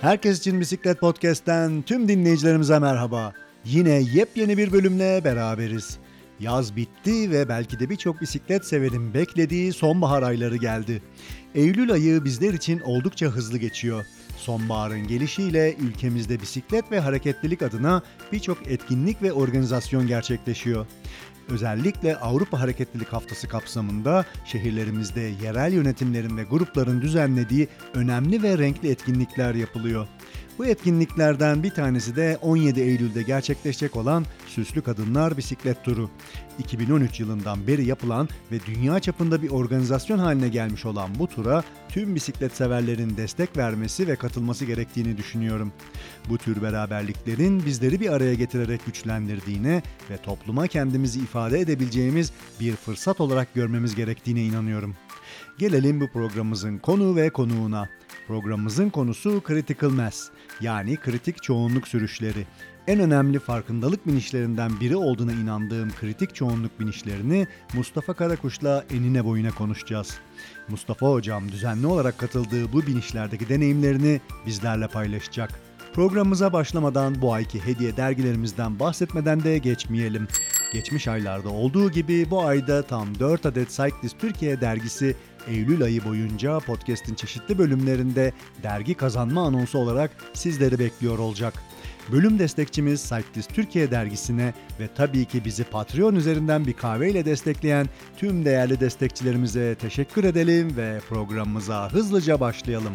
Herkes için Bisiklet Podcast'ten tüm dinleyicilerimize merhaba. Yine yepyeni bir bölümle beraberiz. Yaz bitti ve belki de birçok bisiklet severin beklediği sonbahar ayları geldi. Eylül ayı bizler için oldukça hızlı geçiyor. Sonbaharın gelişiyle ülkemizde bisiklet ve hareketlilik adına birçok etkinlik ve organizasyon gerçekleşiyor. Özellikle Avrupa Hareketlilik Haftası kapsamında şehirlerimizde yerel yönetimlerin ve grupların düzenlediği önemli ve renkli etkinlikler yapılıyor. Bu etkinliklerden bir tanesi de 17 Eylül'de gerçekleşecek olan Süslü Kadınlar Bisiklet Turu. 2013 yılından beri yapılan ve dünya çapında bir organizasyon haline gelmiş olan bu tura tüm bisiklet severlerin destek vermesi ve katılması gerektiğini düşünüyorum. Bu tür beraberliklerin bizleri bir araya getirerek güçlendirdiğine ve topluma kendimizi ifade edebileceğimiz bir fırsat olarak görmemiz gerektiğine inanıyorum. Gelelim bu programımızın konu ve konuğuna. Programımızın konusu Critical Mass yani kritik çoğunluk sürüşleri. En önemli farkındalık binişlerinden biri olduğuna inandığım kritik çoğunluk binişlerini Mustafa Karakuş'la enine boyuna konuşacağız. Mustafa hocam düzenli olarak katıldığı bu binişlerdeki deneyimlerini bizlerle paylaşacak. Programımıza başlamadan bu ayki hediye dergilerimizden bahsetmeden de geçmeyelim. Geçmiş aylarda olduğu gibi bu ayda tam 4 adet Cyclist Türkiye dergisi Eylül ayı boyunca podcast'in çeşitli bölümlerinde dergi kazanma anonsu olarak sizleri bekliyor olacak. Bölüm destekçimiz Cyclist Türkiye dergisine ve tabii ki bizi Patreon üzerinden bir kahveyle destekleyen tüm değerli destekçilerimize teşekkür edelim ve programımıza hızlıca başlayalım.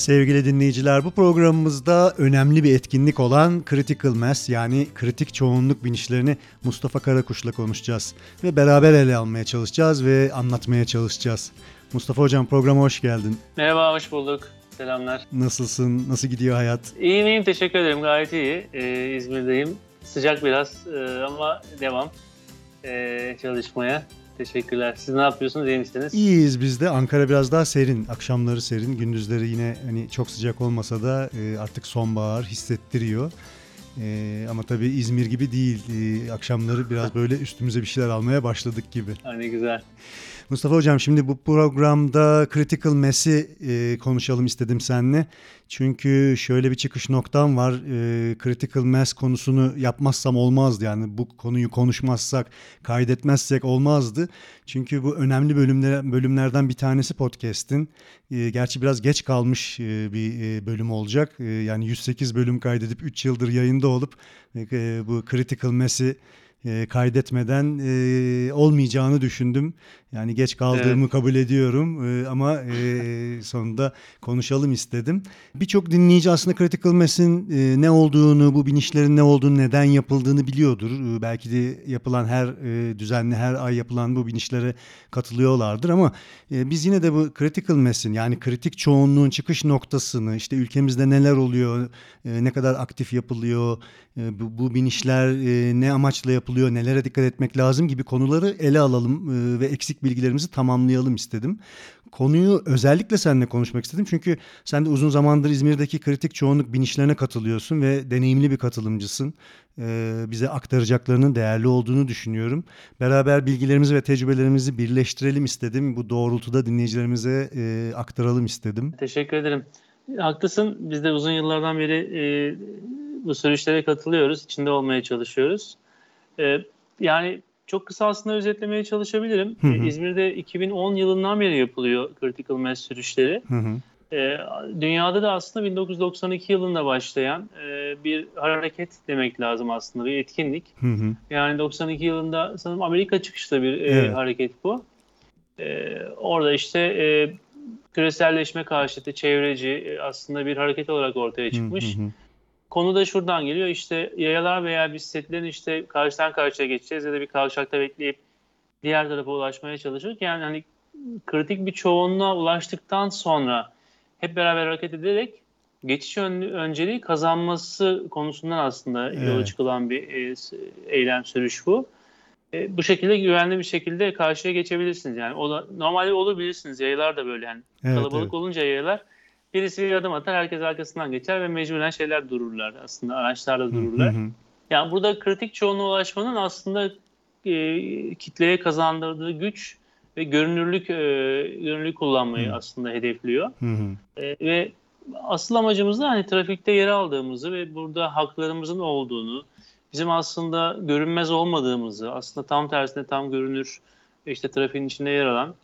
Sevgili dinleyiciler bu programımızda önemli bir etkinlik olan Critical Mass yani kritik çoğunluk binişlerini Mustafa Karakuş'la konuşacağız. Ve beraber ele almaya çalışacağız ve anlatmaya çalışacağız. Mustafa Hocam programa hoş geldin. Merhaba, hoş bulduk. Selamlar. Nasılsın? Nasıl gidiyor hayat? İyiyim iyiyim, teşekkür ederim. Gayet iyi. Ee, İzmir'deyim. Sıcak biraz ee, ama devam ee, çalışmaya. Teşekkürler. Siz ne yapıyorsunuz? İyi misiniz? İyiyiz biz de. Ankara biraz daha serin. Akşamları serin. Gündüzleri yine hani çok sıcak olmasa da e, artık sonbahar hissettiriyor. E, ama tabii İzmir gibi değil. E, akşamları biraz böyle üstümüze bir şeyler almaya başladık gibi. Ha, ne güzel. Mustafa Hocam şimdi bu programda Critical Mass'i e, konuşalım istedim seninle. Çünkü şöyle bir çıkış noktam var. E, Critical Mass konusunu yapmazsam olmazdı. Yani bu konuyu konuşmazsak, kaydetmezsek olmazdı. Çünkü bu önemli bölümler, bölümlerden bir tanesi podcast'in. E, gerçi biraz geç kalmış e, bir e, bölüm olacak. E, yani 108 bölüm kaydedip 3 yıldır yayında olup e, bu Critical Mass'i e, kaydetmeden e, olmayacağını düşündüm. Yani geç kaldığımı kabul ediyorum e, ama e, sonunda konuşalım istedim. Birçok dinleyici aslında Critical Mass'in e, ne olduğunu, bu binişlerin ne olduğunu, neden yapıldığını biliyordur. E, belki de yapılan her e, düzenli her ay yapılan bu binişlere katılıyorlardır ama e, biz yine de bu Critical Mass'in yani kritik çoğunluğun çıkış noktasını, işte ülkemizde neler oluyor, e, ne kadar aktif yapılıyor, e, bu, bu binişler e, ne amaçla yapılıyor, nelere dikkat etmek lazım gibi konuları ele alalım e, ve eksik bilgilerimizi tamamlayalım istedim. Konuyu özellikle seninle konuşmak istedim çünkü sen de uzun zamandır İzmir'deki kritik çoğunluk binişlerine katılıyorsun ve deneyimli bir katılımcısın. E, bize aktaracaklarının değerli olduğunu düşünüyorum. Beraber bilgilerimizi ve tecrübelerimizi birleştirelim istedim. Bu doğrultuda dinleyicilerimize e, aktaralım istedim. Teşekkür ederim. Haklısın. Biz de uzun yıllardan beri e, bu sürüşlere katılıyoruz. İçinde olmaya çalışıyoruz. E, yani çok kısa aslında özetlemeye çalışabilirim. Hı hı. İzmir'de 2010 yılından beri yapılıyor Critical Mass sürüşleri. Hı hı. E, dünyada da aslında 1992 yılında başlayan e, bir hareket demek lazım aslında bir etkinlik. Hı hı. Yani 92 yılında sanırım Amerika çıkışlı bir e, Evet. hareket bu. E, orada işte e, küreselleşme karşıtı çevreci e, aslında bir hareket olarak ortaya çıkmış. Hı hı. Konu da şuradan geliyor işte yayalar veya bisikletlerin işte karşıdan karşıya geçeceğiz ya da bir kavşakta bekleyip diğer tarafa ulaşmaya çalışırken yani hani kritik bir çoğunluğa ulaştıktan sonra hep beraber hareket ederek geçiş ön- önceliği kazanması konusundan aslında yola Evet. çıkılan bir e, eylem sürüş bu. E, bu şekilde güvenli bir şekilde karşıya geçebilirsiniz. Yani o da, normalde olur bilirsiniz yayalar da böyle yani Evet, kalabalık evet. olunca yayalar birisi bir adım atar herkes arkasından geçer ve mecburen şeyler dururlar aslında araçlar da Hı, dururlar. hı, hı. Yani burada kritik çoğunluğa ulaşmanın aslında e, kitleye kazandırdığı güç ve görünürlük e, görünürlük kullanmayı Hı. aslında hedefliyor. Hı hı. E, ve asıl amacımız da hani trafikte yer aldığımızı ve burada haklarımızın olduğunu, bizim aslında görünmez olmadığımızı, aslında tam tersine tam görünür işte trafiğin içinde yer alan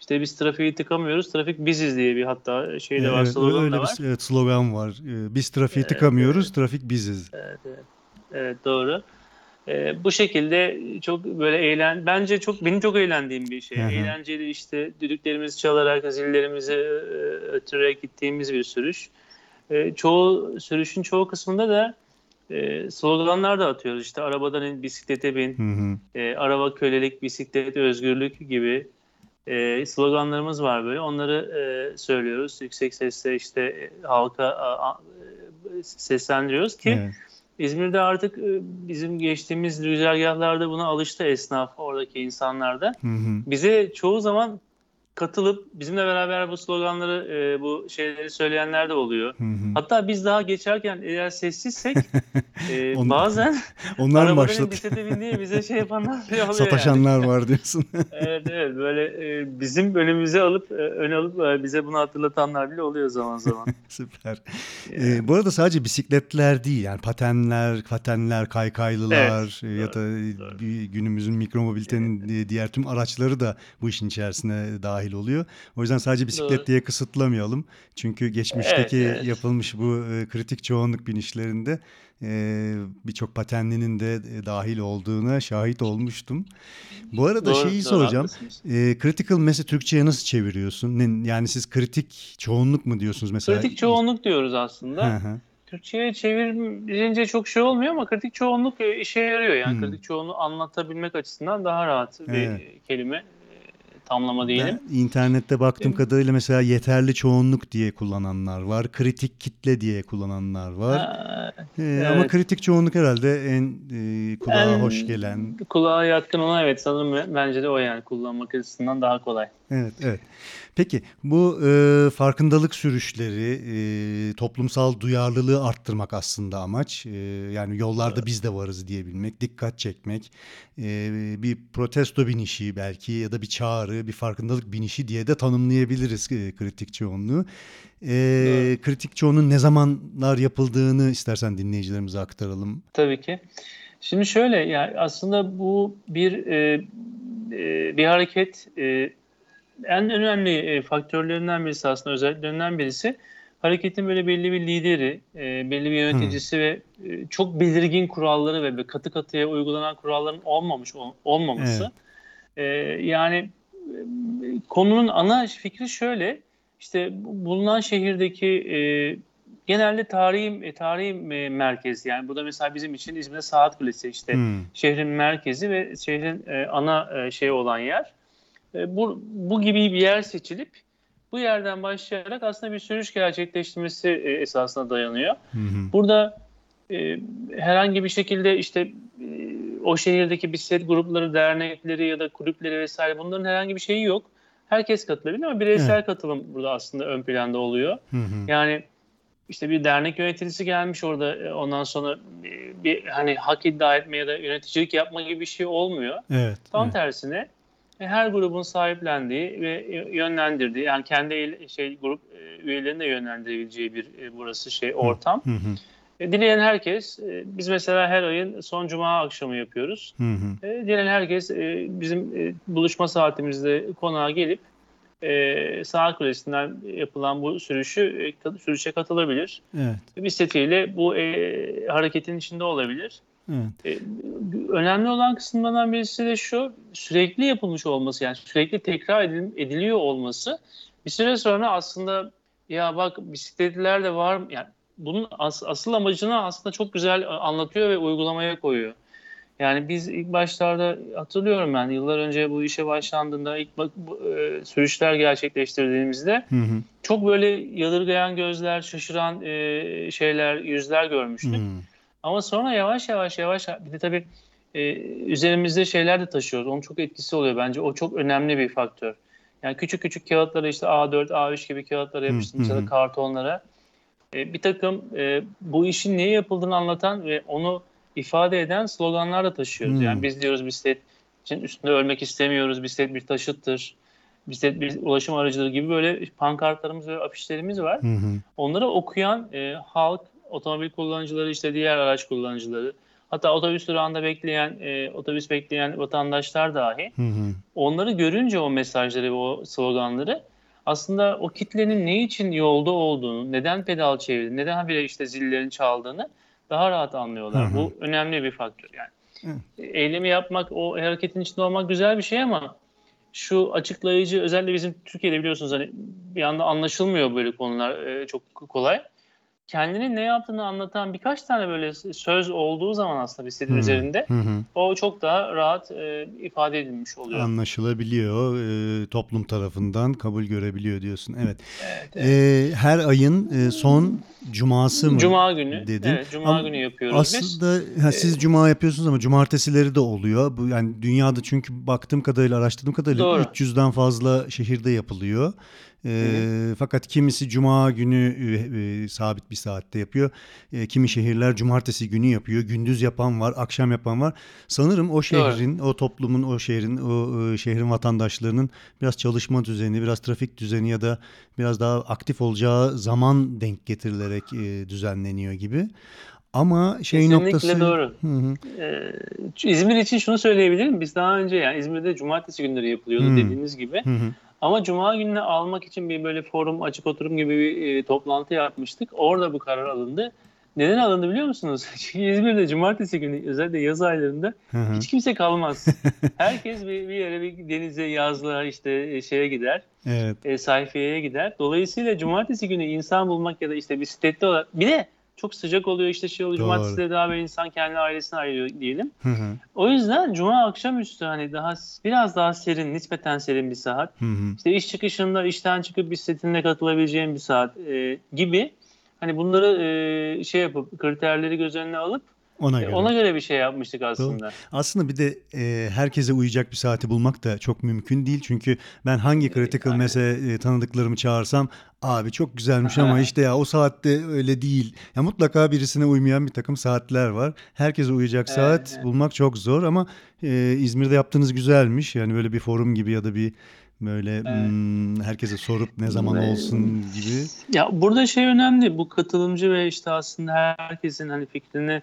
işte biz trafiği tıkamıyoruz, trafik biziz diye bir hatta şey de var, Evet, slogan öyle da var. bir evet, slogan var. Ee, Biz trafiği Evet, tıkamıyoruz, trafik biziz. Evet, evet. Evet, doğru. Ee, bu şekilde çok böyle eğlen bence çok benim çok eğlendiğim bir şey. Hı hı. Eğlenceli işte düdüklerimizi çalarak zillerimizi e, ötürerek gittiğimiz bir sürüş. E, çoğu sürüşün çoğu kısmında da e, sloganlar da atıyoruz. İşte arabadan in, bisiklete bin, Hı hı. e, araba kölelik, bisiklet özgürlük gibi e, sloganlarımız var böyle. Onları e, söylüyoruz. Yüksek sesle işte e, halka a, a, e, seslendiriyoruz ki Evet. İzmir'de artık e, bizim geçtiğimiz güzergahlarda buna alıştı esnaf, oradaki insanlar da. Hı hı. Bize çoğu zaman katılıp bizimle beraber bu sloganları, e, bu şeyleri söyleyenler de oluyor. Hı hı. Hatta biz daha geçerken eğer sessizsek e, On- bazen Onlar başladı? bisiklete bindiği bize şey yapanlar oluyor Sataşanlar yani. var diyorsun. Evet evet böyle e, bizim önümüze alıp e, öne alıp e, bize bunu hatırlatanlar bile oluyor zaman zaman. Süper. Yani. Ee, bu arada sadece bisikletler değil yani patenler, patenler, kaykaylılar e, ya da doğru. bir günümüzün mikromobilitenin e, diğer tüm araçları da bu işin içerisine dahil oluyor. O yüzden sadece bisiklet Doğru. diye kısıtlamayalım. Çünkü geçmişteki Evet, evet. yapılmış bu e, kritik çoğunluk binişlerinde e, birçok patenlinin de e, dahil olduğuna şahit olmuştum. Bu arada Doğru, şeyi doğru, soracağım. E, critical mass'i Türkçe'ye nasıl çeviriyorsun? Yani siz kritik çoğunluk mu diyorsunuz mesela? Kritik çoğunluk diyoruz aslında. Hı hı. Türkçe'ye çevirince çok şey olmuyor ama kritik çoğunluk işe yarıyor. Yani Hmm. kritik çoğunluğu anlatabilmek açısından daha rahat bir Evet. kelime. Tamlama diyelim. Ben internette baktığım Evet. kadarıyla mesela yeterli çoğunluk diye kullananlar var. Kritik kitle diye kullananlar var. Ha, Ee, Ama evet. kritik çoğunluk herhalde en e, kulağa En- hoş gelen. Kulağa yatkın olan evet sanırım bence de o yani kullanmak açısından daha kolay. Evet, evet. Peki bu e, farkındalık sürüşleri, e, toplumsal duyarlılığı arttırmak aslında amaç. E, yani yollarda biz de varız diyebilmek, dikkat çekmek, e, bir protesto binişi belki ya da bir çağrı, bir farkındalık binişi diye de tanımlayabiliriz e, kritik çoğunluğu. E, Doğru. kritik çoğunun ne zamanlar yapıldığını istersen dinleyicilerimize aktaralım. Tabii ki. Şimdi şöyle yani aslında bu bir e, e, bir hareket e, en önemli e, faktörlerinden birisi aslında özelliklerinden birisi hareketin böyle belli bir lideri, e, belli bir yöneticisi ve e, çok belirgin kuralları ve böyle katı katıya uygulanan kuralların olmamış ol- olmaması. E, yani e, konunun ana fikri şöyle işte bu- bulunan şehirdeki e, genelde tarihi e, tarihi e, merkez yani bu da mesela bizim için İzmir'de Saat Kulesi işte Hmm, şehrin merkezi ve şehrin e, ana e, şey olan yer. E, bu, bu gibi bir yer seçilip bu yerden başlayarak aslında bir sürüş gerçekleştirmesi e, esasına dayanıyor. hı hı, Burada e, herhangi bir şekilde işte e, o şehirdeki bisiklet grupları, dernekleri ya da kulüpleri vesaire bunların herhangi bir şeyi yok. Herkes katılabilir ama bireysel katılım burada aslında ön planda oluyor. hı hı. Yani işte bir dernek yöneticisi gelmiş orada e, ondan sonra e, bir hani hak iddia etme ya da yöneticilik yapma gibi bir şey olmuyor. Evet. Tam evet. tersine her grubun sahiplendiği ve yönlendirdiği yani kendi şey grup e, üyelerinin de yönlendirebileceği bir e, burası şey ortam. Hı hı, E, dileyen herkes e, biz mesela her ayın son cuma akşamı yapıyoruz. hı hı. E, dileyen herkes e, bizim e, buluşma saatimizde konağa gelip e, Saat Kulesi'nden yapılan bu sürüşü e, sürüşe katılabilir. Evet. Bisikletiyle bu e, hareketin içinde olabilir. Evet. E, önemli olan kısımlardan birisi de şu sürekli yapılmış olması yani sürekli tekrar edil- ediliyor olması bir süre sonra aslında ya bak bisikletliler de var yani bunun as- asıl amacını aslında çok güzel anlatıyor ve uygulamaya koyuyor. Yani biz ilk başlarda hatırlıyorum ben yıllar önce bu işe başlandığında ilk bak, e, sürüşler gerçekleştirdiğimizde Hı hı. çok böyle yadırgayan gözler, şaşıran e, şeyler, yüzler görmüştük. Hı. Ama sonra yavaş yavaş yavaş bir de tabii e, üzerimizde şeyler de taşıyoruz. Onun çok etkisi oluyor bence. O çok önemli bir faktör. Yani küçük küçük kağıtlara işte A4, A3 gibi kağıtlara yapıştırmış ya da kartonlara e, bir takım e, bu işin niye yapıldığını anlatan ve onu ifade eden sloganlar da taşıyoruz. Hmm. Yani biz diyoruz bisiklet için üstünde ölmek istemiyoruz. Bisiklet bir taşıttır. Bisiklet bir ulaşım aracıdır gibi böyle pankartlarımız ve afişlerimiz var. Hı. Onları okuyan e, halk, otomobil kullanıcıları, işte diğer araç kullanıcıları, hatta otobüs durağında bekleyen, e, otobüs bekleyen vatandaşlar dahi Hı hı. onları görünce o mesajları ve o sloganları aslında o kitlenin ne için yolda olduğunu, neden pedal çevirdiğini, neden habire işte zillerin çaldığını daha rahat anlıyorlar. Hı hı. Bu önemli bir faktör yani. Evet. Eylemi yapmak, o hareketin içinde olmak güzel bir şey ama şu açıklayıcı özellikle bizim Türkiye'de biliyorsunuz hani bir anda anlaşılmıyor böyle konular e, çok kolay. Kendinin ne yaptığını anlatan birkaç tane böyle söz olduğu zaman aslında bisikletin Hı. üzerinde Hı hı. o çok daha rahat e, ifade edilmiş oluyor. Anlaşılabiliyor. e, toplum tarafından kabul görebiliyor diyorsun. Evet. Evet, E, her ayın e, son cuması mı? Cuma günü. dedin. Evet, Cuma Ama günü yapıyoruz biz. Aslında siz cuma yapıyorsunuz ama cumartesileri de oluyor. Bu yani dünyada çünkü baktığım kadarıyla, araştırdığım kadarıyla Doğru. 300'den fazla şehirde yapılıyor. Ee, fakat kimisi cuma günü e, e, sabit bir saatte yapıyor. E, kimi şehirler cumartesi günü yapıyor. Gündüz yapan var, akşam yapan var. Sanırım o şehrin, o toplumun, o şehrin, o e, şehrin vatandaşlarının biraz çalışma düzeni, biraz trafik düzeni ya da biraz daha aktif olacağı zaman denk getirilerek e, düzenleniyor gibi. Ama şey Kesinlikle noktası doğru. Hı hı. Ee, İzmir için şunu söyleyebilirim. Biz daha önce yani İzmir'de cumartesi günleri yapılıyordu Hmm. dediğiniz gibi. Hı hı. Ama cuma gününe almak için bir böyle forum, açık oturum gibi bir e, toplantı yapmıştık. Orada bu karar alındı. Neden alındı biliyor musunuz? Çünkü İzmir'de cumartesi günü özellikle yaz aylarında Hı hı. hiç kimse kalmaz. Herkes bir, bir yere bir denize, yazlığa işte e, şeye gider. Evet. e, sayfaya gider. Dolayısıyla cumartesi günü insan bulmak ya da işte bisikletli olarak bir de çok sıcak oluyor işte şey oluyor. Doğru. Cumartesi de daha böyle insan kendi ailesine ayırıyor diyelim. Hı hı. O yüzden cuma akşamüstü hani daha biraz daha serin, nispeten serin bir saat. Hı hı. İşte iş çıkışında işten çıkıp bisikletinle katılabileceğim bir saat e, gibi. Hani bunları e, şey yapıp kriterleri göz önüne alıp Ona e, göre. ona göre bir şey yapmıştık aslında. Aslında bir de e, herkese uyacak bir saati bulmak da çok mümkün değil. Çünkü ben hangi critical aynen. mesela e, tanıdıklarımı çağırsam abi çok güzelmiş ama işte ya o saatte öyle değil. Ya mutlaka birisine uymayan bir takım saatler var. Herkese uyacak Evet, saat evet. bulmak çok zor ama e, İzmir'de yaptığınız güzelmiş. Yani böyle bir forum gibi ya da bir böyle hmm, herkese sorup ne zaman Ve- olsun gibi. Ya burada şey önemli. Bu katılımcı ve işte aslında herkesin hani fikrini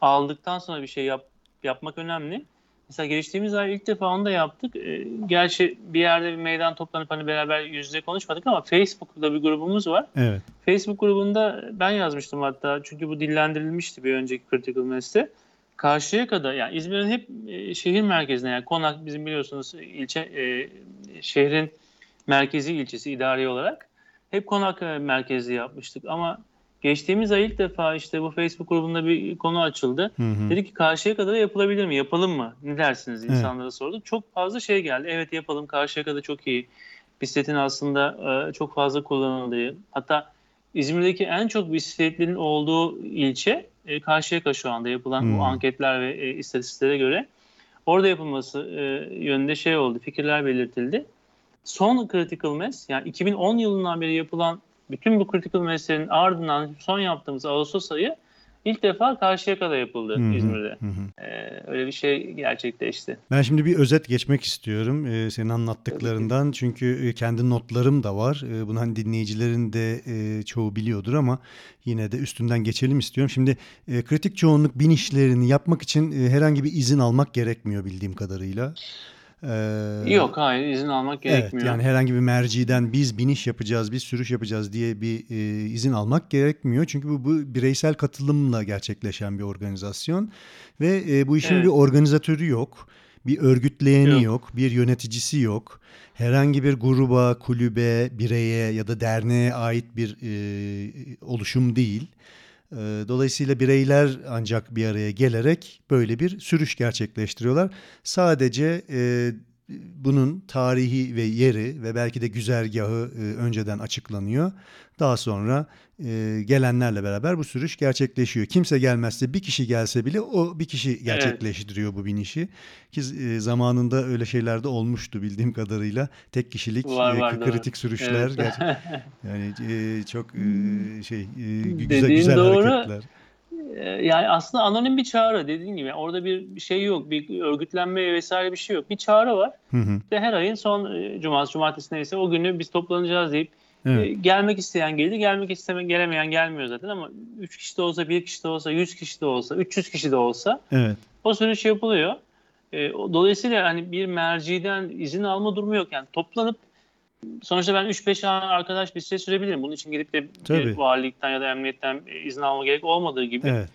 aldıktan sonra bir şey yap, yapmak önemli. Mesela geçtiğimiz ay ilk defa onu da yaptık. Ee, gerçi bir yerde bir meydan toplanıp hani beraber yüz yüze konuşmadık ama Facebook'ta bir grubumuz var. Evet. Facebook grubunda ben yazmıştım hatta çünkü bu dillendirilmişti bir önceki Critical Mass'te. Karşıya kadar yani İzmir'in hep e, şehir merkezine yani Konak bizim biliyorsunuz ilçe e, şehrin merkezi ilçesi idari olarak hep Konak e, merkezli yapmıştık ama geçtiğimiz ay ilk defa işte bu Facebook grubunda bir konu açıldı. Hı hı. Dedik ki karşıya kadar yapılabilir mi? Yapalım mı? Ne dersiniz? Evet. İnsanlara sorduk. Çok fazla şey geldi. Evet yapalım. Karşıya kadar çok iyi. Bisikletin aslında e, çok fazla kullanıldığı. Hatta İzmir'deki en çok bisikletlerin olduğu ilçe e, Karşıyaka şu anda yapılan Hmm. bu anketler ve e, istatistiklere göre. Orada yapılması e, yönünde şey oldu. Fikirler belirtildi. Son Critical Mass yani 2010 yılından beri yapılan bütün bu Critical Mass'lerin ardından son yaptığımız Ağustos ayı ilk defa Karşıyaka'da yapıldı Hı hı. İzmir'de. Hı hı. Ee, öyle bir şey gerçekleşti. Ben şimdi bir özet geçmek istiyorum e, senin anlattıklarından. Çünkü e, kendi notlarım da var. E, bunu hani dinleyicilerin de e, çoğu biliyordur ama yine de üstünden geçelim istiyorum. Şimdi e, kritik çoğunluk bin işlerini yapmak için e, herhangi bir izin almak gerekmiyor bildiğim kadarıyla. E, Yok hayır izin almak Evet gerekmiyor. yani herhangi bir merciden biz biniş yapacağız, biz sürüş yapacağız diye bir e, izin almak gerekmiyor. Çünkü bu, bu bireysel katılımla gerçekleşen bir organizasyon ve e, bu işin Evet. bir organizatörü yok, bir örgütleyeni yok. Yok. bir yöneticisi yok. Herhangi bir gruba, kulübe, bireye ya da derneğe ait bir e, oluşum değil. E, dolayısıyla bireyler ancak bir araya gelerek böyle bir sürüş gerçekleştiriyorlar. Sadece e, bunun tarihi ve yeri ve belki de güzergahı e, önceden açıklanıyor. Daha sonra e, gelenlerle beraber bu sürüş gerçekleşiyor. Kimse gelmezse bir kişi gelse bile o bir kişi gerçekleştiriyor bu binişi. Ki e, zamanında öyle şeyler de olmuştu bildiğim kadarıyla. Tek kişilik Var, e, var, kritik sürüşler Evet. gerçek- yani e, çok e, şey e, güzel Dediğin güzel doğru. hareketler. Ee, Yani aslında anonim bir çağrı dediğin gibi. Orada bir şey yok, bir örgütlenme vesaire bir şey yok. Bir çağrı var. Hı hı. Ve her ayın son e, cumartesi, cumartesi neyse o günü biz toplanacağız deyip Evet. e, gelmek isteyen gelir, gelmek istemeyen gelemeyen gelmiyor zaten ama 3 kişi de olsa, 1 kişi de olsa, 100 kişi de olsa, 300 kişi de olsa Evet. o sürüş yapılıyor. E, dolayısıyla hani bir merciden izin alma durumu yok. Yani toplanıp sonuçta ben 3-5 tane arkadaş bir süre sürebilirim. Bunun için gidip de Tabii. valilikten ya da emniyetten izin alma gerek olmadığı gibi. Evet.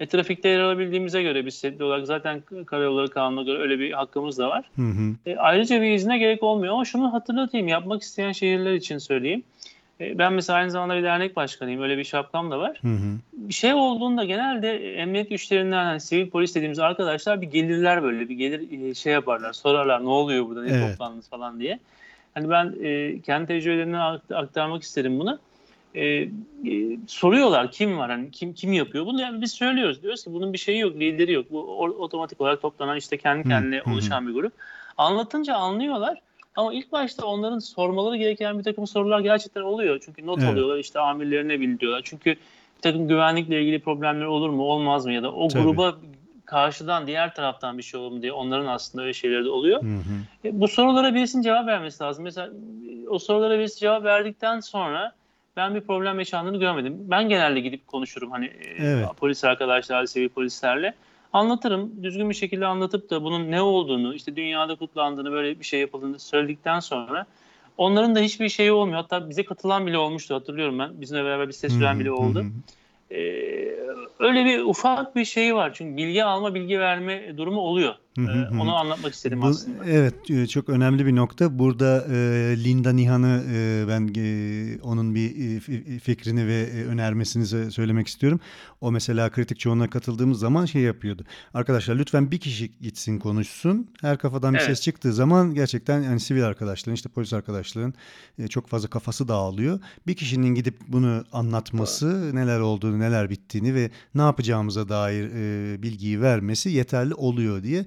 E, trafikte yer alabildiğimize göre biz olarak zaten karayolları kanununa göre öyle bir hakkımız da var. Hı hı. E, ayrıca bir izne gerek olmuyor ama şunu hatırlatayım yapmak isteyen şehirler için söyleyeyim. E, ben mesela aynı zamanda bir dernek başkanıyım öyle bir şapkam da var. Hı hı. Bir şey olduğunda genelde emniyet güçlerinden hani sivil polis dediğimiz arkadaşlar bir gelirler böyle bir gelir e, şey yaparlar sorarlar ne oluyor burada ne Evet. toplandınız falan diye. Hani ben e, kendi tecrübelerimden akt- aktarmak isterim bunu. E, e, soruyorlar kim var hani kim kim yapıyor bunu yani biz söylüyoruz diyoruz ki bunun bir şeyi yok lideri yok bu o- otomatik olarak toplanan işte kendi kendine hı. oluşan bir grup anlatınca anlıyorlar ama ilk başta onların sormaları gereken bir takım sorular gerçekten oluyor çünkü not Evet. alıyorlar işte amirlerine bildiriyorlar çünkü bir takım güvenlikle ilgili problemler olur mu olmaz mı ya da o Tabii. gruba karşıdan diğer taraftan bir şey olur mu diye onların aslında öyle şeyleri de oluyor. Hı hı. E, bu sorulara birisinin cevap vermesi lazım. Mesela e, o sorulara birisi cevap verdikten sonra ben bir problem yaşandığını görmedim. Ben genelde gidip konuşurum hani e, Evet. polis arkadaşlarla, sivil polislerle. Anlatırım. Düzgün bir şekilde anlatıp da bunun ne olduğunu, işte dünyada kutlandığını, böyle bir şey yapıldığını söyledikten sonra onların da hiçbir şeyi olmuyor. Hatta bize katılan bile olmuştu hatırlıyorum ben. Bizimle beraber bir ses süren bile oldu. Hı hı. Ee, öyle bir ufak bir şey var. Çünkü bilgi alma, bilgi verme durumu oluyor. Ee, onu anlatmak istedim Bu- aslında. Evet e, çok önemli bir nokta. Burada e, Linda Nihan'ı e, ben e, onun bir e, fi- fikrini ve e, önermesini sö- söylemek istiyorum. O mesela kritik çoğunluğa katıldığımız zaman şey yapıyordu. Arkadaşlar lütfen bir kişi gitsin konuşsun. Her kafadan bir Evet. ses çıktığı zaman gerçekten yani sivil arkadaşların işte polis arkadaşların e, çok fazla kafası dağılıyor. Bir kişinin gidip bunu anlatması, neler olduğunu, neler bittiğini ve ne yapacağımıza dair e, bilgiyi vermesi yeterli oluyor diye.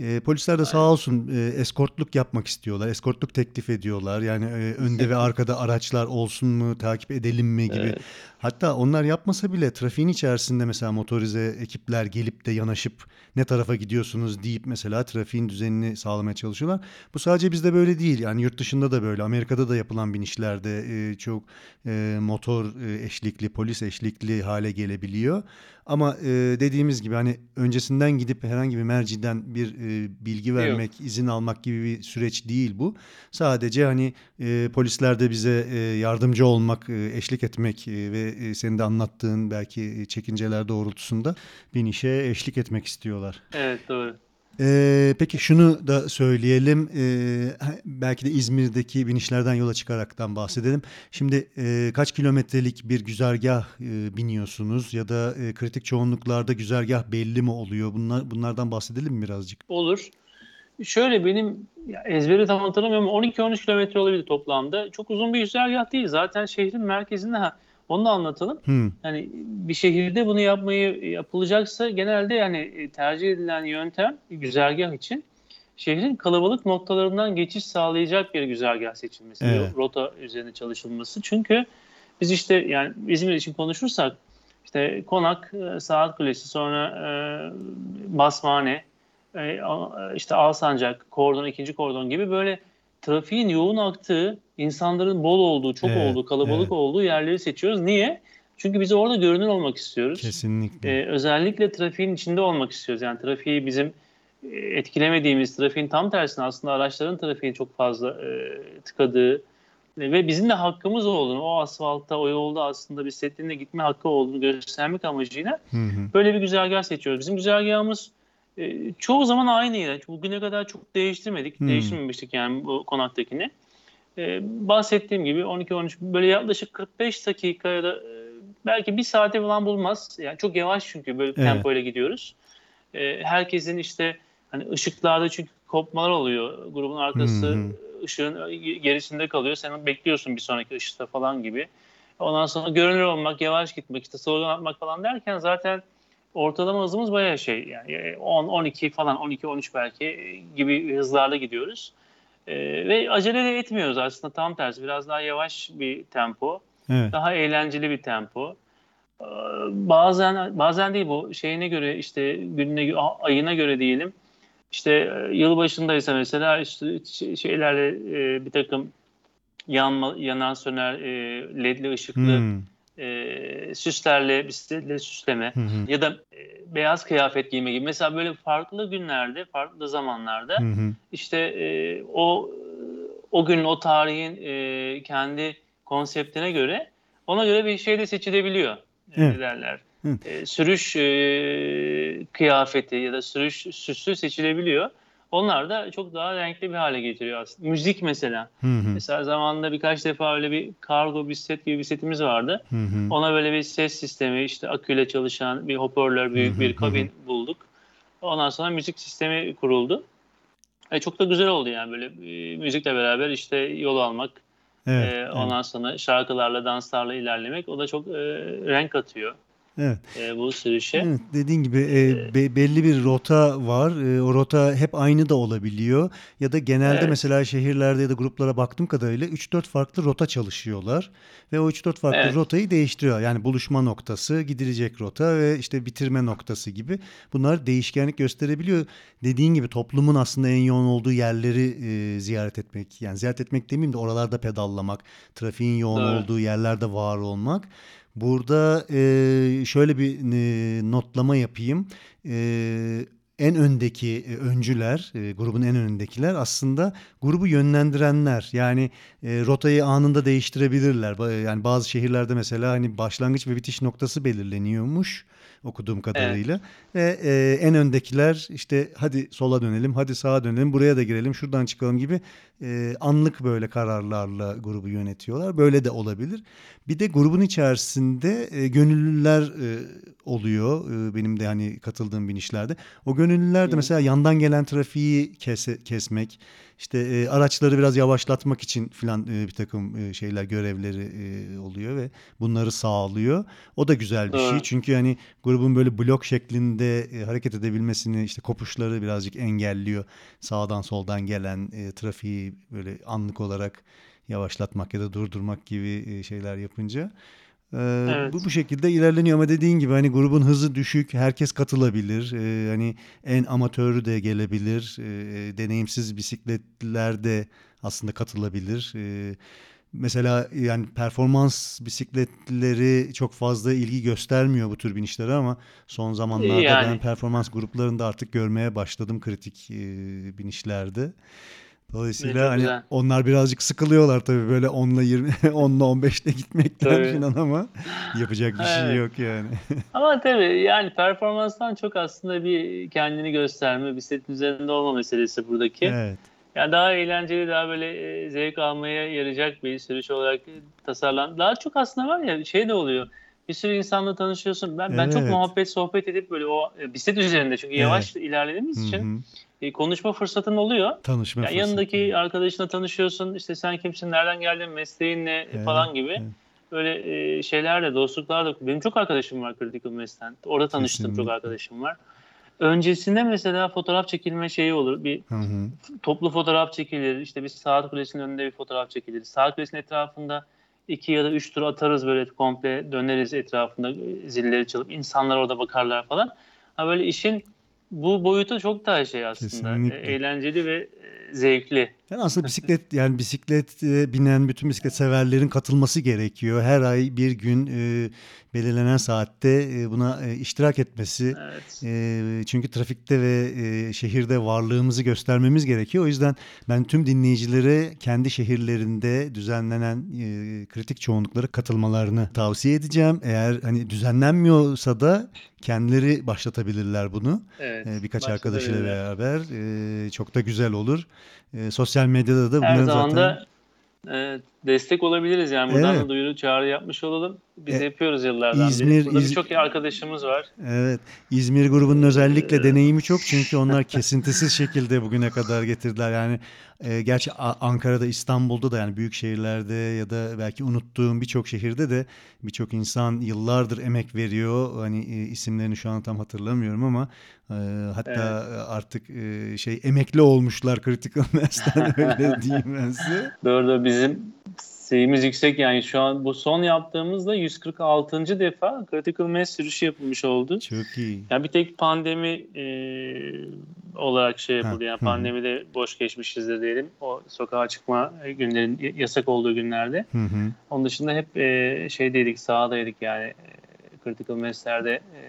E, polisler de sağ olsun e, eskortluk yapmak istiyorlar. Eskortluk teklif ediyorlar. Yani e, önde ve arkada araçlar olsun mu, takip edelim mi gibi. Evet. Hatta onlar yapmasa bile trafiğin içerisinde mesela motorize ekipler gelip de yanaşıp ne tarafa gidiyorsunuz deyip mesela trafiğin düzenini sağlamaya çalışıyorlar. Bu sadece bizde böyle değil. Yani yurt dışında da böyle. Amerika'da da yapılan binişlerde e, çok e, motor e, eşlikli, polis eşlikli hale gelebiliyor. Ama e, dediğimiz gibi hani öncesinden gidip herhangi bir merciden bir e, bilgi vermek, izin almak gibi bir süreç değil bu. Sadece hani e, polisler de bize e, yardımcı olmak, e, eşlik etmek e, ve e, senin de anlattığın belki e, çekinceler doğrultusunda bir işe eşlik etmek istiyorlar. Evet doğru. Ee, peki şunu da söyleyelim. Ee, belki de İzmir'deki binişlerden yola çıkaraktan bahsedelim. Şimdi e, kaç kilometrelik bir güzergah e, biniyorsunuz ya da e, kritik çoğunluklarda güzergah belli mi oluyor? Bunlar bunlardan bahsedelim mi birazcık? Olur. Şöyle benim ezberi tam hatırlamıyorum ama 12-13 kilometre olabilir toplamda. Çok uzun bir güzergah değil. Zaten şehrin merkezinde ha, onu da anlatalım. Hı, Yani bir şehirde bunu yapmayı yapılacaksa genelde yani tercih edilen yöntem güzergah için şehrin kalabalık noktalarından geçiş sağlayacak bir güzergah seçilmesi, Evet. rota üzerine çalışılması. Çünkü biz işte yani İzmir için konuşursak işte Konak, e, Saat Kulesi, sonra e, Basmane, e, işte Alsancak, Kordon, ikinci Kordon gibi böyle trafiğin yoğun aktığı, insanların bol olduğu, çok Evet, olduğu, kalabalık evet. olduğu yerleri seçiyoruz. Niye? Çünkü biz orada görünür olmak istiyoruz. kesinlikle. Ee, özellikle trafiğin içinde olmak istiyoruz. Yani trafiği bizim e, etkilemediğimiz, trafiğin tam tersine aslında araçların trafiği çok fazla e, tıkadığı e, ve bizim de hakkımız olduğunu, o asfaltta, o yolda aslında bir setliğinde gitme hakkı olduğunu göstermek amacıyla Hı hı. böyle bir güzergah seçiyoruz. Bizim güzergahımız e, çoğu zaman aynıydı. Bugüne kadar çok değiştirmedik. Hmm. Değiştirmemiştik yani bu konaktakini. E, bahsettiğim gibi 12-13 böyle yaklaşık 45 dakika ya da e, belki bir saate falan bulmaz. Yani çok yavaş çünkü böyle Evet. tempoyla gidiyoruz. E, herkesin işte hani ışıklarda çünkü kopmalar oluyor. Grubun arkası hı. ışığın gerisinde kalıyor. Sen bekliyorsun bir sonraki ışıkta falan gibi. Ondan sonra görünür olmak, yavaş gitmek, işte slogan atmak falan derken zaten ortalama hızımız bayağı şey yani 10 12 falan 12 13 belki gibi hızlarla gidiyoruz. Ee, ve acele de etmiyoruz aslında tam tersi biraz daha yavaş bir tempo, Evet. daha eğlenceli bir tempo. Ee, bazen bazen değil bu şeyine göre işte gününe ayına göre diyelim. İşte e, yıl başındaysa mesela işte şeylerle e, bir takım yanma, yanan söner e, ledli ışıklı Hmm. E, süslerle bisikletleri süsleme Hı hı. ya da e, beyaz kıyafet giyme gibi. Mesela böyle farklı günlerde, farklı zamanlarda Hı hı. işte e, o o günün, o tarihin e, kendi konseptine göre ona göre bir şey de seçilebiliyor. E, Evet. Derler. Hı. E, sürüş e, kıyafeti ya da sürüş süsü seçilebiliyor. Onlar da çok daha renkli bir hale getiriyor aslında. Müzik mesela. Hı hı. Mesela zamanında birkaç defa öyle bir kargo bisiklet gibi bir setimiz vardı. Hı hı. Ona böyle bir ses sistemi, işte aküyle çalışan bir hoparlör, büyük Hı hı, bir hı kabin bulduk. Ondan sonra müzik sistemi kuruldu. E, çok da güzel oldu yani böyle e, müzikle beraber işte yol almak, Evet. e, evet. ondan sonra şarkılarla, danslarla ilerlemek o da çok e, renk katıyor Evet. e, bu sürüşe. Evet, dediğin gibi e, be- belli bir rota var. E, o rota hep aynı da olabiliyor. Ya da genelde Evet. mesela şehirlerde ya da gruplara baktığım kadarıyla 3-4 farklı rota çalışıyorlar. Ve o 3-4 farklı Evet. rotayı değiştiriyor. Yani buluşma noktası, gidilecek rota ve işte bitirme noktası gibi. Bunlar değişkenlik gösterebiliyor. Dediğin gibi toplumun aslında en yoğun olduğu yerleri e, ziyaret etmek. Yani ziyaret etmek demeyeyim de oralarda pedallamak, trafiğin yoğun Doğru. olduğu yerlerde var olmak. Burada e, şöyle bir e, notlama yapayım. E, en öndeki öncüler, grubun en önündekiler aslında grubu yönlendirenler. Yani rotayı anında değiştirebilirler. Yani bazı şehirlerde mesela hani başlangıç ve bitiş noktası belirleniyormuş okuduğum kadarıyla. Ve e, en öndekiler işte hadi sola dönelim, hadi sağa dönelim, buraya da girelim, şuradan çıkalım gibi e, anlık böyle kararlarla grubu yönetiyorlar. Böyle de olabilir. Bir de grubun içerisinde e, gönüllüler e, oluyor. E, benim de hani katıldığım binişlerde. O gönüllüler de Hı. mesela yandan gelen trafiği kese- kesmek, işte e, araçları biraz yavaşlatmak için filan e, bir takım e, şeyler görevleri e, oluyor ve bunları sağlıyor. O da güzel bir Doğru. şey. Çünkü hani grubun böyle blok şeklinde e, hareket edebilmesini işte kopuşları birazcık engelliyor. Sağdan soldan gelen e, trafiği böyle anlık olarak yavaşlatmak ya da durdurmak gibi e, şeyler yapınca. Ee, Evet. Bu bu şekilde ilerleniyor ama dediğin gibi hani grubun hızı düşük, herkes katılabilir. Ee, hani en amatörü de gelebilir, ee, deneyimsiz bisikletliler de aslında katılabilir. Ee, mesela yani performans bisikletleri çok fazla ilgi göstermiyor bu tür binişlere ama son zamanlarda Yani. ben performans gruplarında artık görmeye başladım kritik e, binişlerde. Dolayısıyla çok hani güzel. onlar birazcık sıkılıyorlar tabii böyle 10'la 20 10'la 15'te gitmekten Tabii. falan ama yapacak bir şey Evet. yok yani. Ama tabii yani performanstan çok aslında bir kendini gösterme, bisikletin üzerinde olma meselesi buradaki. Evet. Yani daha eğlenceli, daha böyle e, zevk almaya yarayacak bir sürüş olarak tasarlan. Daha çok aslında var ya şey de oluyor. Bir sürü insanla tanışıyorsun. Ben ben çok Evet. muhabbet, sohbet edip böyle o e, bisiklet üzerinde çünkü Evet. yavaş ilerlediğimiz için Hı hı. e, konuşma fırsatın oluyor. Tanışma Yani fırsatı. yanındaki arkadaşına tanışıyorsun. işte sen kimsin, nereden geldin, mesleğin ne Evet, falan gibi. evet. Böyle e, şeylerle, dostluklarla. Benim çok arkadaşım var Critical Mass'ten. Orada tanıştığım çok Kesinlikle. arkadaşım var. Öncesinde mesela fotoğraf çekilme şeyi olur. Bir Hı hı. toplu fotoğraf çekilir. İşte bir saat kulesinin önünde bir fotoğraf çekilir. Saat kulesinin etrafında iki ya da üç tur atarız böyle komple döneriz etrafında e, zilleri çalıp insanlar orada bakarlar falan. Ha böyle işin bu boyutu çok daha şey aslında. Kesinlikle. E, eğlenceli ve e, zevkli. Yani aslında bisiklet yani bisiklet e, binen bütün bisiklet severlerin katılması gerekiyor. Her ay bir gün e, belirlenen saatte e, buna e, iştirak etmesi. Evet. E, çünkü trafikte ve e, şehirde varlığımızı göstermemiz gerekiyor. O yüzden ben tüm dinleyicilere kendi şehirlerinde düzenlenen e, kritik çoğunluklara katılmalarını tavsiye edeceğim. Eğer hani düzenlenmiyorsa da kendileri başlatabilirler bunu. Evet. E, birkaç arkadaşıyla beraber e, çok da güzel olur. E, sosyal medyada da Her bunları zaman zaten da evet, destek olabiliriz yani buradan Evet. da duyuru çağrı yapmış olalım. Biz E, yapıyoruz yıllardan İzmir- beri. Burada İz- birçok arkadaşımız var. Evet. İzmir grubunun özellikle deneyimi çok çünkü onlar kesintisiz şekilde bugüne kadar getirdiler. Yani e, gerçi Ankara'da, İstanbul'da da yani büyük şehirlerde ya da belki unuttuğum birçok şehirde de birçok insan yıllardır emek veriyor. Hani e, isimlerini şu an tam hatırlamıyorum ama e, hatta artık e, şey emekli olmuşlar Critical Mass'ten öyle diyeyim ben size. Doğru bizim sayımız yüksek yani şu an bu son yaptığımızda 146. defa Critical Mass sürüşü yapılmış oldu. Çok iyi. Yani bir tek pandemi e, olarak şey yapıldı. Yani pandemide boş geçmişizdir diyelim. O sokağa çıkma günlerin yasak olduğu günlerde. Hı hı. Onun dışında hep e, şeydeydik, sahadaydık yani. E, Critical Mass'lerde e,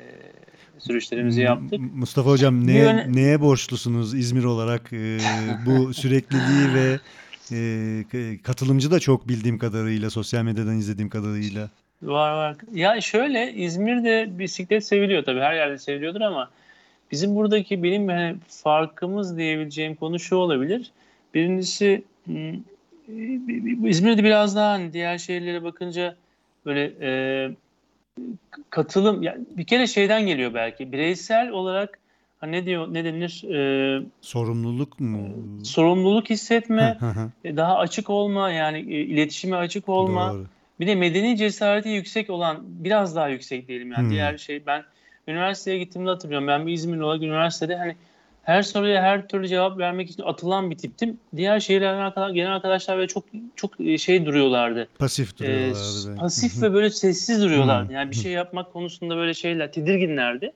sürüşlerimizi yaptık. Mustafa Hocam neye, yöne- neye borçlusunuz İzmir olarak e, bu sürekliliği ve e, k- katılımcı da çok bildiğim kadarıyla sosyal medyadan izlediğim kadarıyla. Var var. Ya şöyle İzmir'de bisiklet seviliyor tabii her yerde seviliyordur ama bizim buradaki benim hani farkımız diyebileceğim konu şu olabilir. Birincisi e, İzmir'de biraz daha hani diğer şehirlere bakınca böyle e, katılım ya bir kere şeyden geliyor belki bireysel olarak ne diyor ne denir e, Sorumluluk mu? sorumluluk hissetme e, daha açık olma yani e, iletişime açık olma Doğru. bir de medeni cesareti yüksek olan biraz daha yüksek diyelim yani Hmm. diğer şey ben üniversiteye gittiğimde hatırlıyorum ben bir İzmirli olarak üniversitede hani her soruya her türlü cevap vermek için atılan bir tiptim. Diğer şehirlerden gelen arkadaşlar böyle çok çok e, şey duruyorlardı. Pasif Ee, duruyorlardı. belki. pasif ve böyle sessiz duruyorlardı. Yani bir şey yapmak konusunda böyle şeyler tedirginlerdi.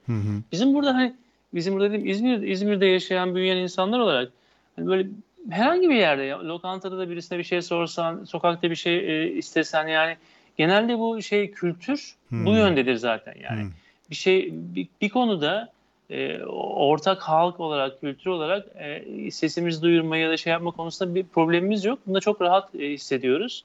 Bizim burada hani bizim burada dedim İzmir İzmir'de yaşayan büyüyen insanlar olarak hani böyle herhangi bir yerde ya, lokantada da birisine bir şey sorsan, sokakta bir şey e, istesen yani genelde bu şey kültür Hmm. bu yöndedir zaten yani. hı. Bir şey bir, bir konuda e, ortak halk olarak, kültür olarak e, sesimizi duyurma ya da şey yapma konusunda bir problemimiz yok. Bunda çok rahat e, hissediyoruz.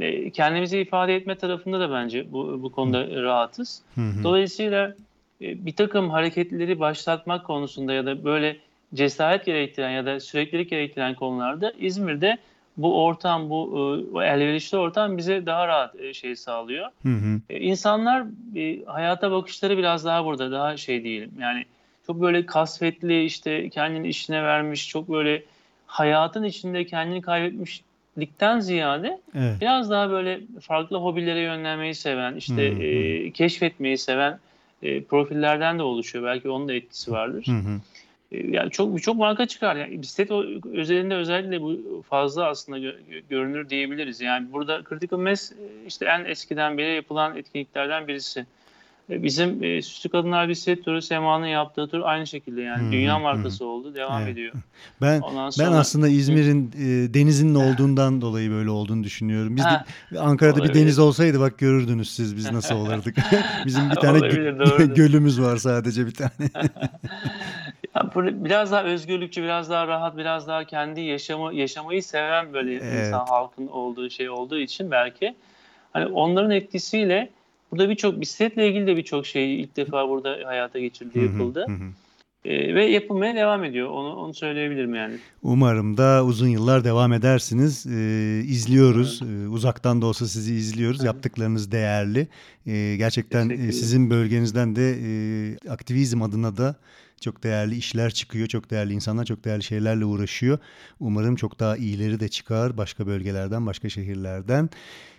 E, kendimizi ifade etme tarafında da bence bu, bu konuda rahatız. Hı hı. Dolayısıyla bir takım hareketleri başlatmak konusunda ya da böyle cesaret gerektiren ya da süreklilik gerektiren konularda İzmir'de bu ortam, bu, e, bu elverişli ortam bize daha rahat e, şey sağlıyor. Hı hı. E, İnsanlar e, hayata bakışları biraz daha burada, daha şey diyelim. Yani çok böyle kasvetli, işte kendini işine vermiş, çok böyle hayatın içinde kendini kaybetmişlikten ziyade Evet. biraz daha böyle farklı hobilere yönlenmeyi seven, işte Hı, e, keşfetmeyi seven e, profillerden de oluşuyor. Belki onun da etkisi vardır. Hı hı. E, yani çok birçok marka çıkar. Yani bisiklet özelinde özellikle bu fazla aslında gö- gö- görünür diyebiliriz. Yani burada Critical Mass e, işte en eskiden beri yapılan etkinliklerden birisi. E, Bizim e, Süslü Kadınlar Bisiklet Turu Sema'nın yaptığı tur aynı şekilde yani hı, dünya markası oldu, devam Evet. ediyor. Ben Ondan ben sonra aslında İzmir'in e, denizinin olduğundan dolayı böyle olduğunu düşünüyorum. Biz Ha, de Ankara'da bir olabilir. deniz olsaydı bak görürdünüz siz biz nasıl olurduk. Bizim bir tane Olabilir, gölümüz var sadece bir tane. Ya biraz daha özgürlükçü, biraz daha rahat, biraz daha kendi yaşamı yaşamayı seven böyle Evet. insan halkın olduğu şey olduğu için belki hani onların etkisiyle burada birçok bisikletle ilgili de birçok şey ilk defa burada hayata geçirildi, yapıldı. Hı hı. Ee, ve yapılmaya devam ediyor. Onu onu söyleyebilirim yani. Umarım da uzun yıllar devam edersiniz. Ee, izliyoruz. Ee, uzaktan da olsa sizi izliyoruz. Evet. Yaptıklarınız değerli. Ee, gerçekten e, sizin bölgenizden de e, aktivizm adına da çok değerli işler çıkıyor. Çok değerli insanlar çok değerli şeylerle uğraşıyor. Umarım çok daha iyileri de çıkar başka bölgelerden, başka şehirlerden.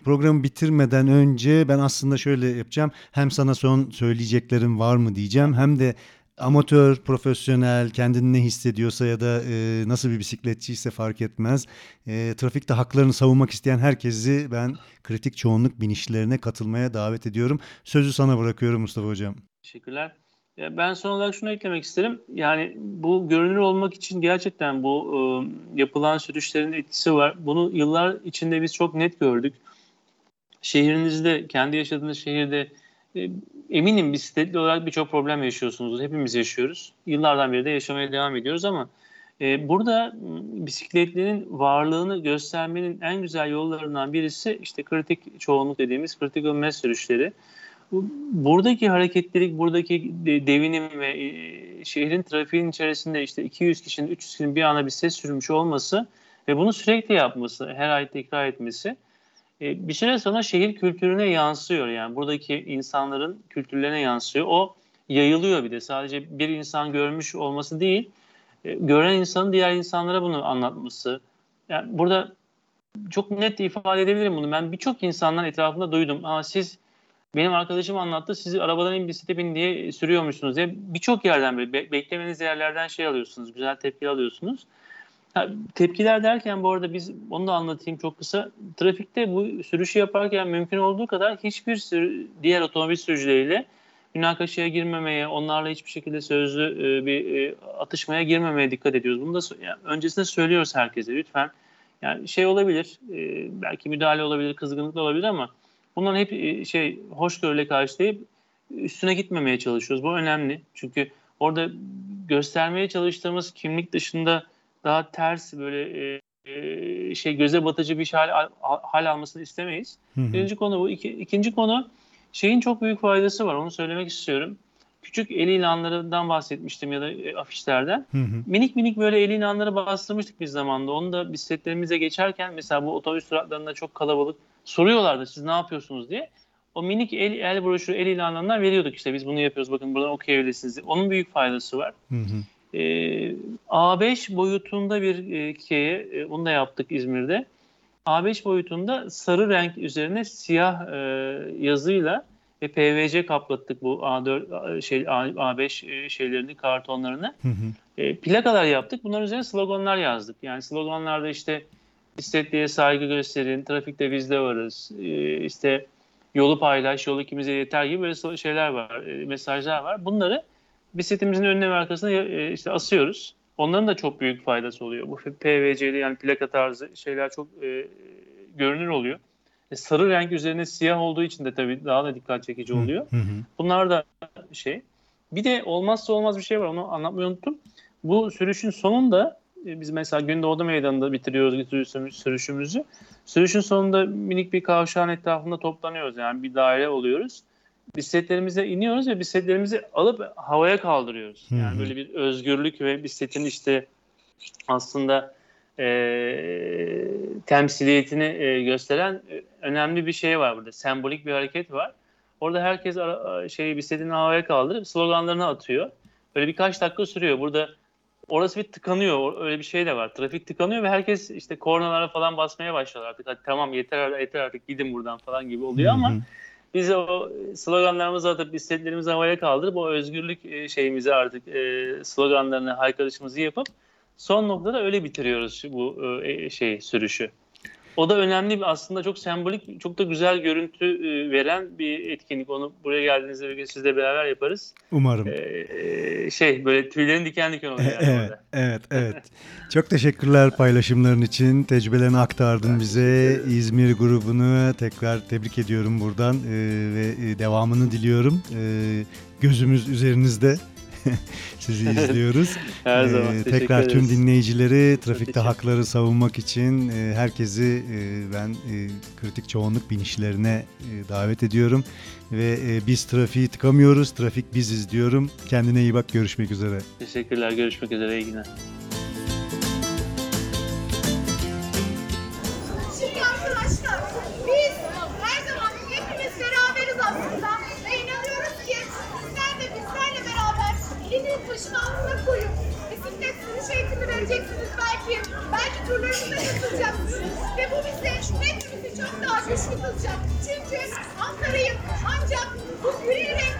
Programı bitirmeden önce ben aslında şöyle yapacağım. Hem sana son söyleyeceklerim var mı diyeceğim. Hem de amatör, profesyonel, kendini ne hissediyorsa ya da e, nasıl bir bisikletçiyse fark etmez. E, trafikte haklarını savunmak isteyen herkesi ben kritik çoğunluk binişlerine katılmaya davet ediyorum. Sözü sana bırakıyorum Mustafa Hocam. Teşekkürler. Ben son olarak şunu eklemek isterim. Yani bu görünür olmak için gerçekten bu e, yapılan sürüşlerin etkisi var. Bunu yıllar içinde biz çok net gördük. Şehrinizde, kendi yaşadığınız şehirde e, eminim bisikletli olarak birçok problem yaşıyorsunuz. Hepimiz yaşıyoruz. Yıllardan beri de yaşamaya devam ediyoruz ama e, burada bisikletlerin varlığını göstermenin en güzel yollarından birisi işte kritik çoğunluk dediğimiz critical mass sürüşleri. Bu- Buradaki hareketlilik, buradaki de- devinim ve e, şehrin trafiğin içerisinde işte 200 kişinin, 300 kişinin bir anda bir ses sürmüş olması ve bunu sürekli yapması, her ay tekrar etmesi e, bir süre sonra şehir kültürüne yansıyor. Yani buradaki insanların kültürlerine yansıyor. O yayılıyor bir de. Sadece bir insan görmüş olması değil, e, gören insanın diğer insanlara bunu anlatması. Yani burada çok net ifade edebilirim bunu. Ben birçok insandan etrafında duydum. Ama siz benim arkadaşım anlattı. Sizi arabadan in bisiklete bin diye sürüyormuşsunuz diye. Birçok yerden böyle be- beklemeniz yerlerden şey alıyorsunuz. Güzel tepki alıyorsunuz. Ha, tepkiler derken bu arada biz onu da anlatayım çok kısa. Trafikte bu sürüşü yaparken mümkün olduğu kadar hiçbir sürü, diğer otomobil sürücüleriyle münakaşaya girmemeye, onlarla hiçbir şekilde sözlü e, bir e, atışmaya girmemeye dikkat ediyoruz. Bunu da yani öncesinde söylüyoruz herkese lütfen. Yani şey olabilir, e, belki müdahale olabilir, kızgınlık da olabilir ama bunların hep e, şey hoşgörüyle karşılayıp üstüne gitmemeye çalışıyoruz. Bu önemli. Çünkü orada göstermeye çalıştığımız kimlik dışında daha ters böyle e, e, şey göze batıcı bir şey hal, hal almasını istemeyiz. Hı hı. Birinci konu bu. İki, ikinci konu şeyin çok büyük faydası var. Onu söylemek istiyorum. Küçük el ilanlarından bahsetmiştim ya da e, afişlerden. Hı hı. Minik minik böyle el ilanları bastırmıştık biz zamanda. Onu da bisikletlerimize geçerken mesela bu otobüs duraklarında çok kalabalık soruyorlardı siz ne yapıyorsunuz diye. O minik el, el broşürü, el ilanlarından veriyorduk işte biz bunu yapıyoruz bakın buradan okuyabilirsiniz diye. Onun büyük faydası var. Hı hı. Ee, A5 boyutunda bir e, şeye, e, onu da yaptık İzmir'de. A5 boyutunda sarı renk üzerine siyah e, yazıyla ve PVC kaplattık bu A4 a- şey A, A5 e, şeylerini, kartonlarını. Hı hı. E, plakalar yaptık. Bunların üzerine sloganlar yazdık. Yani sloganlarda işte bisikletliye saygı gösterin, trafikte biz de varız, e, işte yolu paylaş, yol ikimize yeter gibi böyle şeyler var, e, mesajlar var. Bunları bisikletimizin önüne ve arkasına e, işte asıyoruz. Onların da çok büyük faydası oluyor. Bu PVC'li yani plaka tarzı şeyler çok e, görünür oluyor. E, sarı renk üzerine siyah olduğu için de tabii daha da dikkat çekici oluyor. Hı hı. Bunlar da şey. Bir de olmazsa olmaz bir şey var. Onu anlatmayı unuttum. Bu sürüşün sonunda biz mesela Gündoğdu Meydanı'nda bitiriyoruz sürüşümüz- sürüşümüzü. Sürüşün sonunda minik bir kavşağın etrafında toplanıyoruz. Yani bir daire oluyoruz. Bisikletlerimize iniyoruz ve bisikletlerimizi alıp havaya kaldırıyoruz. Yani böyle bir özgürlük ve bisikletin işte aslında e, temsiliyetini e, gösteren e, önemli bir şey var burada. Sembolik bir hareket var. Orada herkes ara, şeyi bisikletini havaya kaldırıp sloganlarını atıyor. Böyle birkaç dakika sürüyor. Burada orası bir tıkanıyor. Öyle bir şey de var. Trafik tıkanıyor ve herkes işte kornalara falan basmaya başlıyor artık. Hadi tamam yeter artık, yeter artık gidin buradan falan gibi oluyor ama biz o sloganlarımızı atıp bisikletlerimizi havaya kaldırıp o özgürlük e, şeyimizi artık e, sloganlarını, haykırışımızı yapıp son noktada öyle bitiriyoruz bu e, şey sürüşü. O da önemli bir aslında çok sembolik, çok da güzel görüntü e, veren bir etkinlik. Onu buraya geldiğinizde bir gün sizle beraber yaparız. Umarım. E, şey böyle tüylerin diken diken oluyor yani Evet, orada. evet, evet. Çok teşekkürler paylaşımların için. Tecrübelerini aktardın bize. İzmir grubunu tekrar tebrik ediyorum buradan ee, ve e, devamını diliyorum. Ee, gözümüz üzerinizde. Sizi izliyoruz. Her Ee, zaman. Teşekkür tekrar tüm dinleyicileri trafikte hakları savunmak için e, herkesi e, ben e, kritik çoğunluk binişlerine e, davet ediyorum ve e, biz trafiği tıkamıyoruz, trafik biziz diyorum. Kendine iyi bak, görüşmek üzere. Teşekkürler. Görüşmek üzere. İyi günler. konuşulacak. Çünkü Ankara'yı ancak bu yürüyerek